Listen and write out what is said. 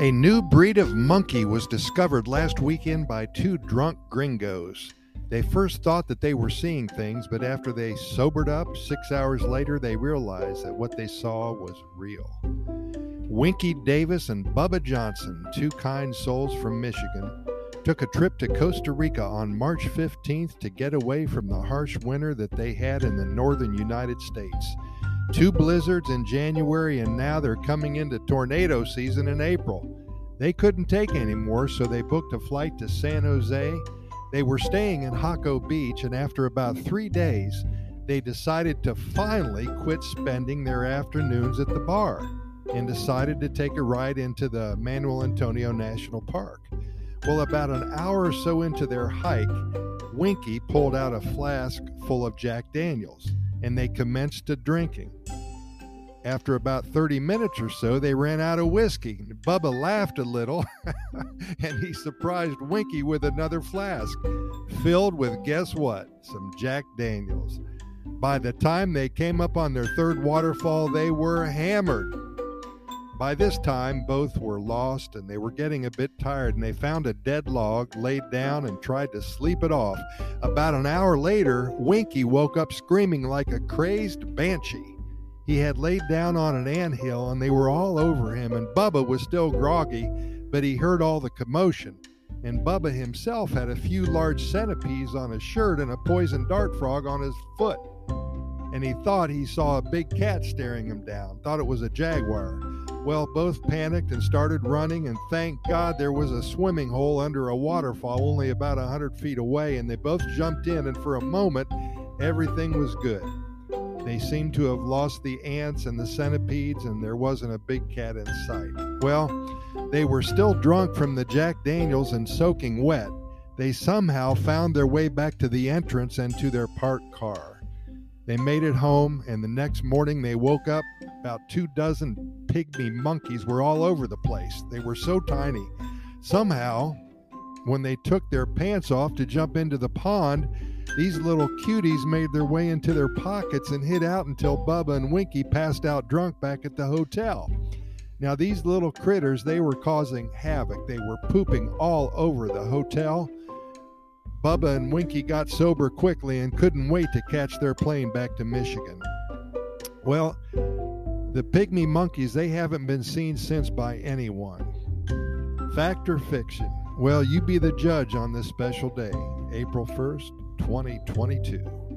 A new breed of monkey was discovered last weekend by two drunk gringos. They first thought that they were seeing things, but after they sobered up, six hours later, they realized that what they saw was real. Winky Davis and Bubba Johnson, two kind souls from Michigan, took a trip to Costa Rica on March 15th to get away from the harsh winter that they had in the northern United States. Two blizzards in January, and now they're coming into tornado season in April. They couldn't take any more, so they booked a flight to San Jose. They were staying in Jaco Beach, and after about three days, they decided to finally quit spending their afternoons at the bar and decided to take a ride into the Manuel Antonio National Park. Well, about an hour or so into their hike, Winky pulled out a flask full of Jack Daniels and they commenced to drinking. After about 30 minutes or so, they ran out of whiskey. Bubba laughed a little and he surprised Winky with another flask filled with guess what? Some Jack Daniels. By the time they came up on their third waterfall, they were hammered. By this time, both were lost and they were getting a bit tired, and they found a dead log, laid down, and tried to sleep it off. About an hour later, Winky woke up screaming like a crazed banshee. He had laid down on an ant hill, and they were all over him, and Bubba was still groggy, but he heard all the commotion. And Bubba himself had a few large centipedes on his shirt and a poison dart frog on his foot. And he thought he saw a big cat staring him down, thought it was a jaguar. Well, both panicked and started running, and thank God there was a swimming hole under a waterfall only about a hundred feet away, and they both jumped in, and for a moment, everything was good. They seemed to have lost the ants and the centipedes, and there wasn't a big cat in sight. Well, they were still drunk from the Jack Daniels and soaking wet. They somehow found their way back to the entrance and to their parked car. They made it home, and the next morning they woke up. About two dozen pygmy monkeys were all over the place. They were so tiny. Somehow, when they took their pants off to jump into the pond, these little cuties made their way into their pockets and hid out until Bubba and Winky passed out drunk back at the hotel. Now, these little critters, they were causing havoc. They were pooping all over the hotel Bubba and Winky got sober quickly and couldn't wait to catch their plane back to Michigan. Well, the pygmy monkeys, they haven't been seen since by anyone. Fact or fiction? Well, you be the judge on this special day, April 1st, 2022.